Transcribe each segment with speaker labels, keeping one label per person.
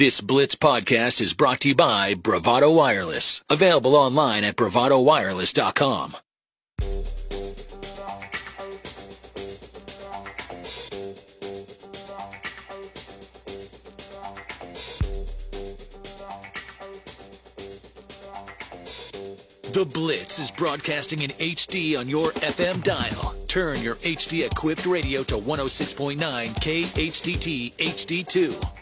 Speaker 1: This Blitz podcast is brought to you by Bravado Wireless, available online at bravadowireless.com. The Blitz is broadcasting in HD on your FM dial. Turn your HD equipped radio to 106.9 KHTT HD2.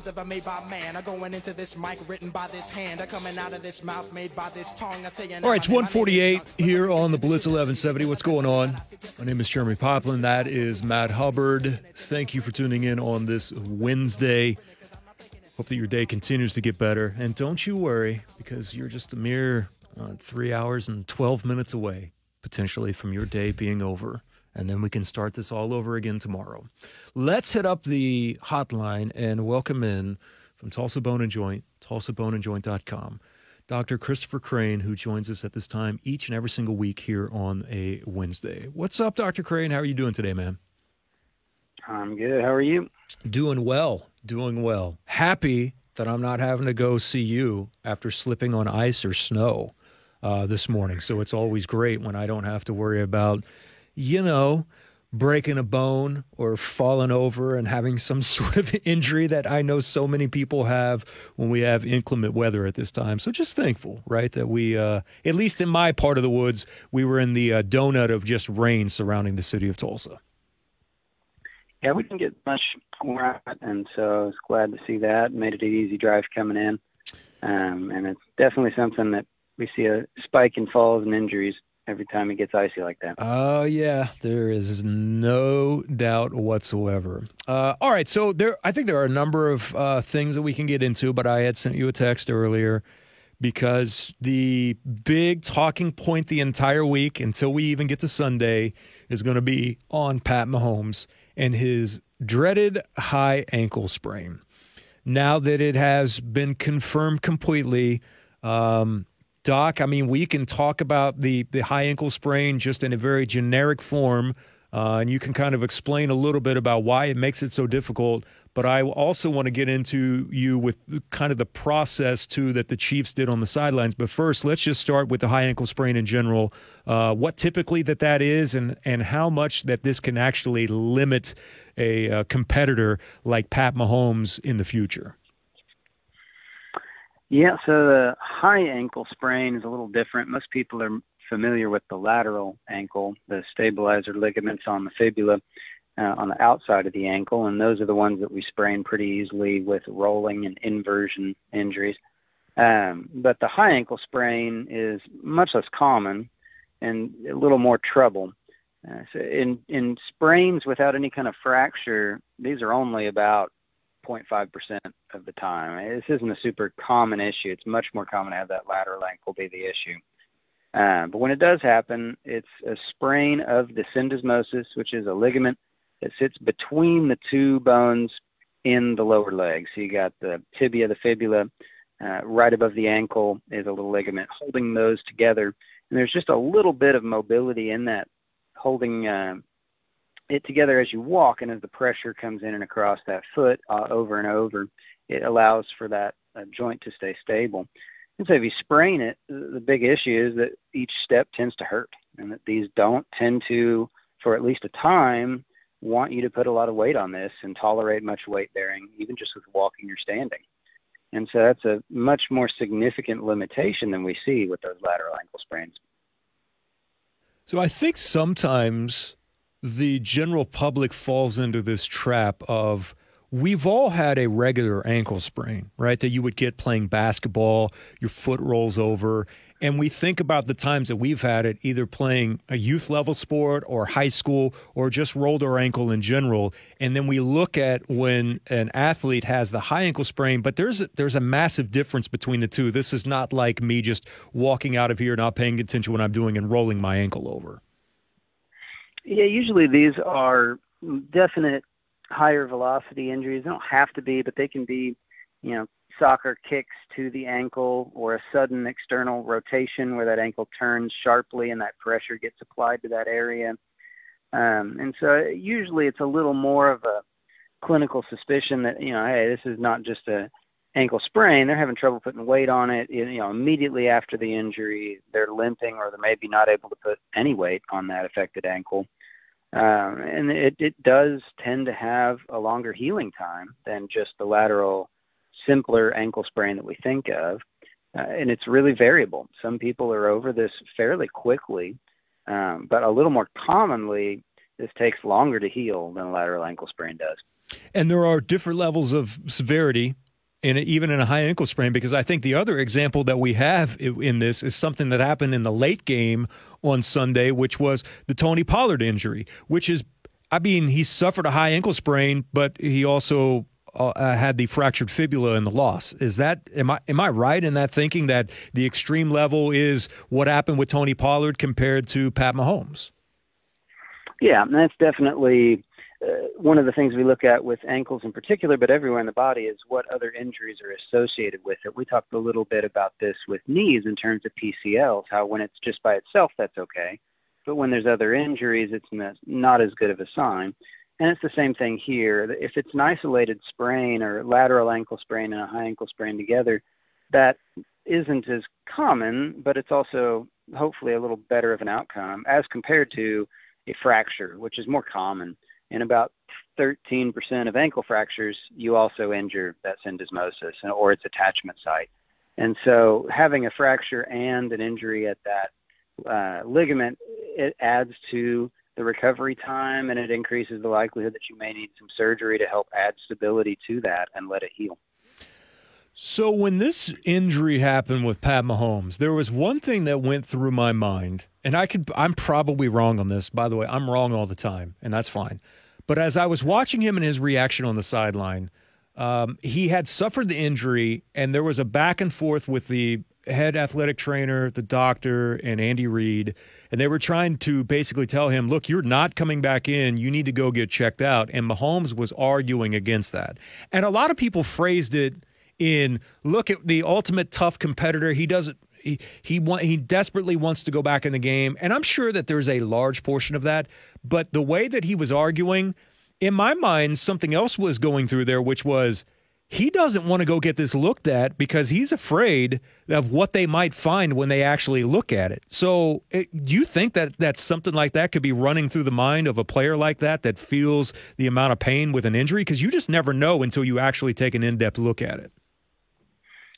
Speaker 2: Rhymes ever made by man are going into this mic written by this hand are coming out of this mouth made by this tongue. I tell you
Speaker 3: All right, it's 148 here on the Blitz 1170. What's going on? My name is Jeremie Poplin. That is Matt Hubbard. Thank you for tuning in on this Wednesday. Hope that your day continues to get better. And don't you worry, because you're just a mere uh, three hours and 12 minutes away, potentially, from your day being over and then we can start this all over again tomorrow. Let's hit up the hotline and welcome in from Tulsa Bone and Joint, tulsaboneandjoint.com, Dr. Christopher Crane, who joins us at this time each and every single week here on a Wednesday. What's up, Dr. Crane? How are you doing today, man?
Speaker 4: I'm good. How are you?
Speaker 3: Doing well. Doing well. Happy that I'm not having to go see you after slipping on ice or snow uh, this morning. So it's always great when I don't have to worry about you know, breaking a bone or falling over and having some sort of injury that I know so many people have when we have inclement weather at this time. So just thankful, right, that we, uh, at least in my part of the woods, we were in the uh, donut of just rain surrounding the city of Tulsa.
Speaker 4: Yeah, we didn't get much where and so I was glad to see that. Made it an easy drive coming in, um, and it's definitely something that we see a spike in falls and injuries every time it gets icy like that.
Speaker 3: Oh uh, yeah, there is no doubt whatsoever. Uh, all right, so there, I think there are a number of uh, things that we can get into, but I had sent you a text earlier because the big talking point the entire week until we even get to Sunday is going to be on Pat Mahomes and his dreaded high ankle sprain. Now that it has been confirmed completely. Um, Doc, I mean, we can talk about the, the high ankle sprain just in a very generic form, uh, and you can kind of explain a little bit about why it makes it so difficult. But I also want to get into you with kind of the process too that the Chiefs did on the sidelines. But first, let's just start with the high ankle sprain in general. Uh, what typically that that is, and and how much that this can actually limit a, a competitor like Pat Mahomes in the future.
Speaker 4: Yeah, so the high ankle sprain is a little different. Most people are familiar with the lateral ankle, the stabilizer ligaments on the fibula uh, on the outside of the ankle, and those are the ones that we sprain pretty easily with rolling and inversion injuries. Um, but the high ankle sprain is much less common and a little more trouble. Uh, so in in sprains without any kind of fracture, these are only about 0.5% of the time. This isn't a super common issue. It's much more common to have that lateral ankle be the issue. Um, but when it does happen, it's a sprain of the syndesmosis, which is a ligament that sits between the two bones in the lower leg. So you got the tibia, the fibula, uh, right above the ankle is a little ligament holding those together. And there's just a little bit of mobility in that holding uh, it together as you walk, and as the pressure comes in and across that foot uh, over and over, it allows for that uh, joint to stay stable. And so if you sprain it, the big issue is that each step tends to hurt, and that these don't tend to, for at least a time, want you to put a lot of weight on this and tolerate much weight bearing, even just with walking or standing. And so that's a much more significant limitation than we see with those lateral ankle sprains.
Speaker 3: So I think sometimes the general public falls into this trap of we've all had a regular ankle sprain, right? That you would get playing basketball, your foot rolls over. And we think about the times that we've had it either playing a youth level sport or high school or just rolled our ankle in general. And then we look at when an athlete has the high ankle sprain, but there's a, there's a massive difference between the two. This is not like me just walking out of here, not paying attention what I'm doing and rolling my ankle over.
Speaker 4: Yeah, usually these are definite higher velocity injuries. They don't have to be, but they can be, you know, soccer kicks to the ankle or a sudden external rotation where that ankle turns sharply and that pressure gets applied to that area. Um, and so usually it's a little more of a clinical suspicion that, you know, hey, this is not just a ankle sprain. They're having trouble putting weight on it. You know, immediately after the injury, they're limping or they're maybe not able to put any weight on that affected ankle. Um, and it, it does tend to have a longer healing time than just the lateral simpler ankle sprain that we think of. Uh, and it's really variable. Some people are over this fairly quickly, um, but a little more commonly, this takes longer to heal than a lateral ankle sprain does.
Speaker 3: And there are different levels of severity in a, even in a high ankle sprain because I think the other example that we have in this is something that happened in the late game on Sunday, which was the Tony Pollard injury, which is, I mean, he suffered a high ankle sprain, but he also uh, uh, had the fractured fibula in the loss. Is that am I am I right in that thinking that the extreme level is what happened with Tony Pollard compared to Pat Mahomes?
Speaker 4: Yeah, that's definitely uh, one of the things we look at with ankles in particular, but everywhere in the body, is what other injuries are associated with it. We talked a little bit about this with knees in terms of PCLs, how when it's just by itself, that's okay. But when there's other injuries, it's not as good of a sign. And it's the same thing here. If it's an isolated sprain or lateral ankle sprain and a high ankle sprain together, that isn't as common, but it's also hopefully a little better of an outcome as compared to a fracture, which is more common. In about 13% of ankle fractures, you also injure that syndesmosis or its attachment site. And so having a fracture and an injury at that uh, ligament, it adds to the recovery time and it increases the likelihood that you may need some surgery to help add stability to that and let it heal.
Speaker 3: So when this injury happened with Pat Mahomes, there was one thing that went through my mind, and I could I'm probably wrong on this. By the way, I'm wrong all the time, and that's fine. But as I was watching him and his reaction on the sideline, um, he had suffered the injury, and there was a back and forth with the head athletic trainer, the doctor, and Andy Reid and they were trying to basically tell him, look, you're not coming back in. You need to go get checked out. And Mahomes was arguing against that. And a lot of people phrased it in look at the ultimate tough competitor. He doesn't. He he he desperately wants to go back in the game, and I'm sure that there's a large portion of that. But the way that he was arguing, in my mind, something else was going through there, which was he doesn't want to go get this looked at because he's afraid of what they might find when they actually look at it. So, it, do you think that that something like that could be running through the mind of a player like that that feels the amount of pain with an injury? Because you just never know until you actually take an in-depth look at it.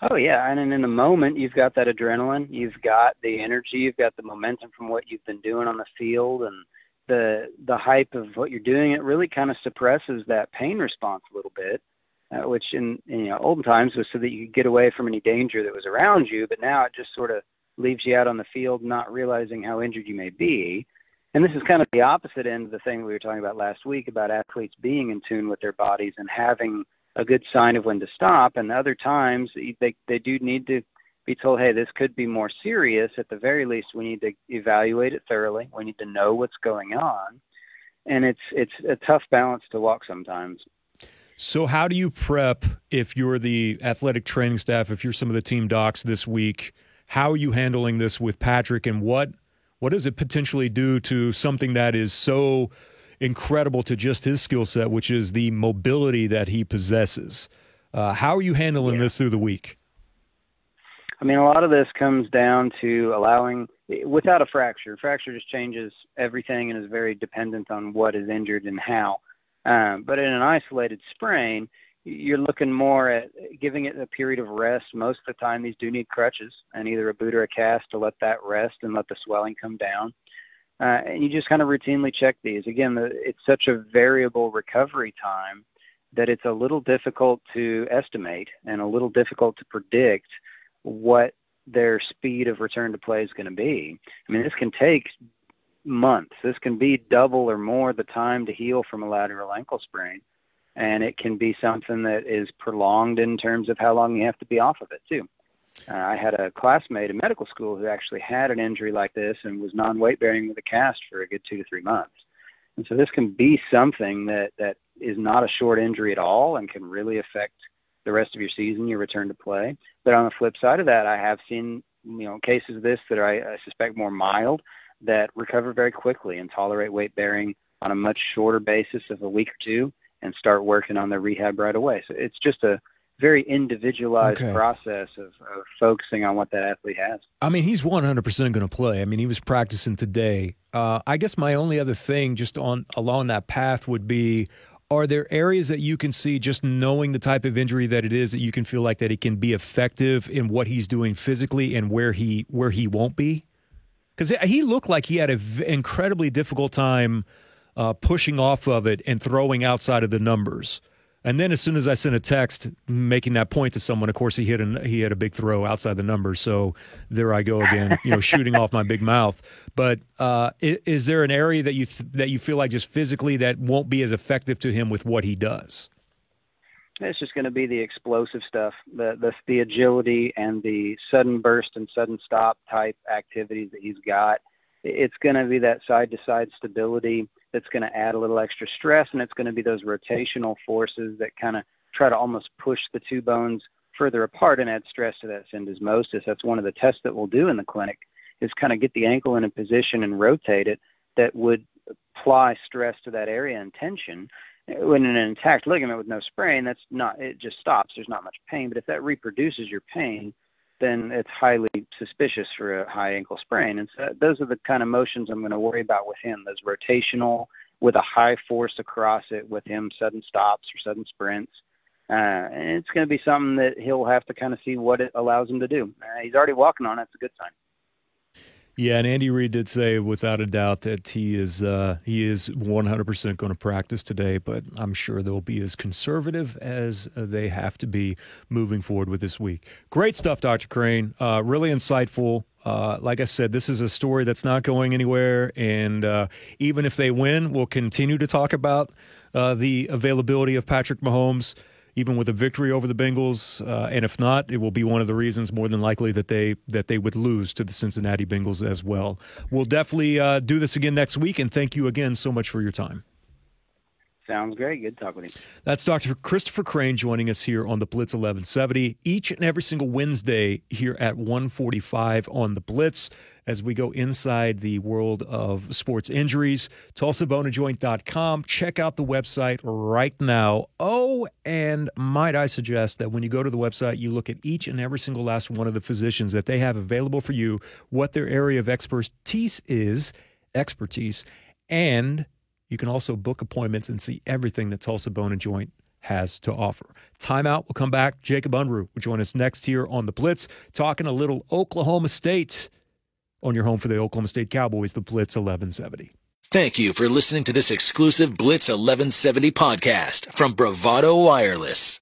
Speaker 4: Oh yeah, and in the moment you've got that adrenaline, you've got the energy, you've got the momentum from what you've been doing on the field, and the the hype of what you're doing. It really kind of suppresses that pain response a little bit uh, which in, in you know olden times was so that you could get away from any danger that was around you. But now it just sort of leaves you out on the field, not realizing how injured you may be. And this is kind of the opposite end of the thing we were talking about last week about athletes being in tune with their bodies and having a good sign of when to stop. And other times they they do need to be told, hey, this could be more serious. At the very least, we need to evaluate it thoroughly. We need to know what's going on. And it's it's a tough balance to walk sometimes.
Speaker 3: So, how do you prep if you're the athletic training staff, if you're some of the team docs this week? How are you handling this with Patrick, and what what does it potentially do to something that is so incredible to just his skill set, which is the mobility that he possesses? Uh, how are you handling yeah. this through the week?
Speaker 4: I mean, a lot of this comes down to allowing, without a fracture, fracture just changes everything and is very dependent on what is injured and how. Um, but in an isolated sprain, you're looking more at giving it a period of rest. Most of the time, these do need crutches and either a boot or a cast to let that rest and let the swelling come down. Uh, and you just kind of routinely check these. Again, the, it's such a variable recovery time that it's a little difficult to estimate and a little difficult to predict what their speed of return to play is going to be. I mean, this can take months. This can be double or more the time to heal from a lateral ankle sprain. And it can be something that is prolonged in terms of how long you have to be off of it, too. Uh, I had a classmate in medical school who actually had an injury like this and was non weight bearing with a cast for a good two to three months. And so this can be something that, that is not a short injury at all and can really affect the rest of your season, your return to play. But on the flip side of that, I have seen you know cases of this that I, I suspect more mild that recover very quickly and tolerate weight bearing on a much shorter basis of a week or two and start working on their rehab right away. So it's just a very individualized okay. process of, of, focusing on what that athlete has.
Speaker 3: I mean, he's 100% going to play. I mean, he was practicing today. Uh, I guess my only other thing just on along that path would be are there areas that you can see just knowing the type of injury that it is that you can feel like that he can be effective in what he's doing physically and where he where he won't be? Because he looked like he had an v- incredibly difficult time uh, pushing off of it and throwing outside of the numbers. And then as soon as I sent a text making that point to someone, of course he hit a, he had a big throw outside the numbers. So there I go again, you know, shooting off my big mouth. But uh, is, is, there an area that you th- that you feel like just physically that won't be as effective to him with what he does?
Speaker 4: It's just going to be the explosive stuff, the, the the agility and the sudden burst and sudden stop type activities that he's got. It's going to be that side to side stability that's going to add a little extra stress, and it's going to be those rotational forces that kind of try to almost push the two bones further apart and add stress to that syndesmosis. That's one of the tests that we'll do in the clinic is kind of get the ankle in a position and rotate it that would apply stress to that area and tension. When an intact ligament with no sprain, that's not it just stops. There's not much pain. But if that reproduces your pain, then it's highly suspicious for a high ankle sprain. And so those are the kind of motions I'm going to worry about with him. Those rotational with a high force across it with him, sudden stops or sudden sprints. Uh, and it's going to be something that he'll have to kind of see what it allows him to do. Uh, he's already walking on it. It's a good sign.
Speaker 3: Yeah, and Andy Reid did say without a doubt that he is uh, he is 100% going to practice today, but I'm sure they'll be as conservative as they have to be moving forward with this week. Great stuff, Dr. Crane. Uh, really insightful. Uh, like I said, this is a story that's not going anywhere, and uh, even if they win, we'll continue to talk about uh, the availability of Patrick Mahomes even with a victory over the Bengals. Uh, and if not, it will be one of the reasons more than likely that they that they would lose to the Cincinnati Bengals as well. We'll definitely uh, do this again next week, and thank you again so much for your time.
Speaker 4: Sounds great. Good talking with you.
Speaker 3: That's Dr. Christopher Crane joining us here on the Blitz 1170 each and every single Wednesday here at 145 on the Blitz as we go inside the world of sports injuries. TulsaBoneandJoint.com. Check out the website right now. Oh, and might I suggest that when you go to the website, you look at each and every single last one of the physicians that they have available for you, what their area of expertise is, expertise, and you can also book appointments and see everything that Tulsa Bone and Joint has to offer. Timeout. We'll come back. Jacob Unruh will join us next here on the Blitz, talking a little Oklahoma State on your home for the Oklahoma State Cowboys, the Blitz 1170.
Speaker 1: Thank you for listening to this exclusive Blitz 1170 podcast from Bravado Wireless.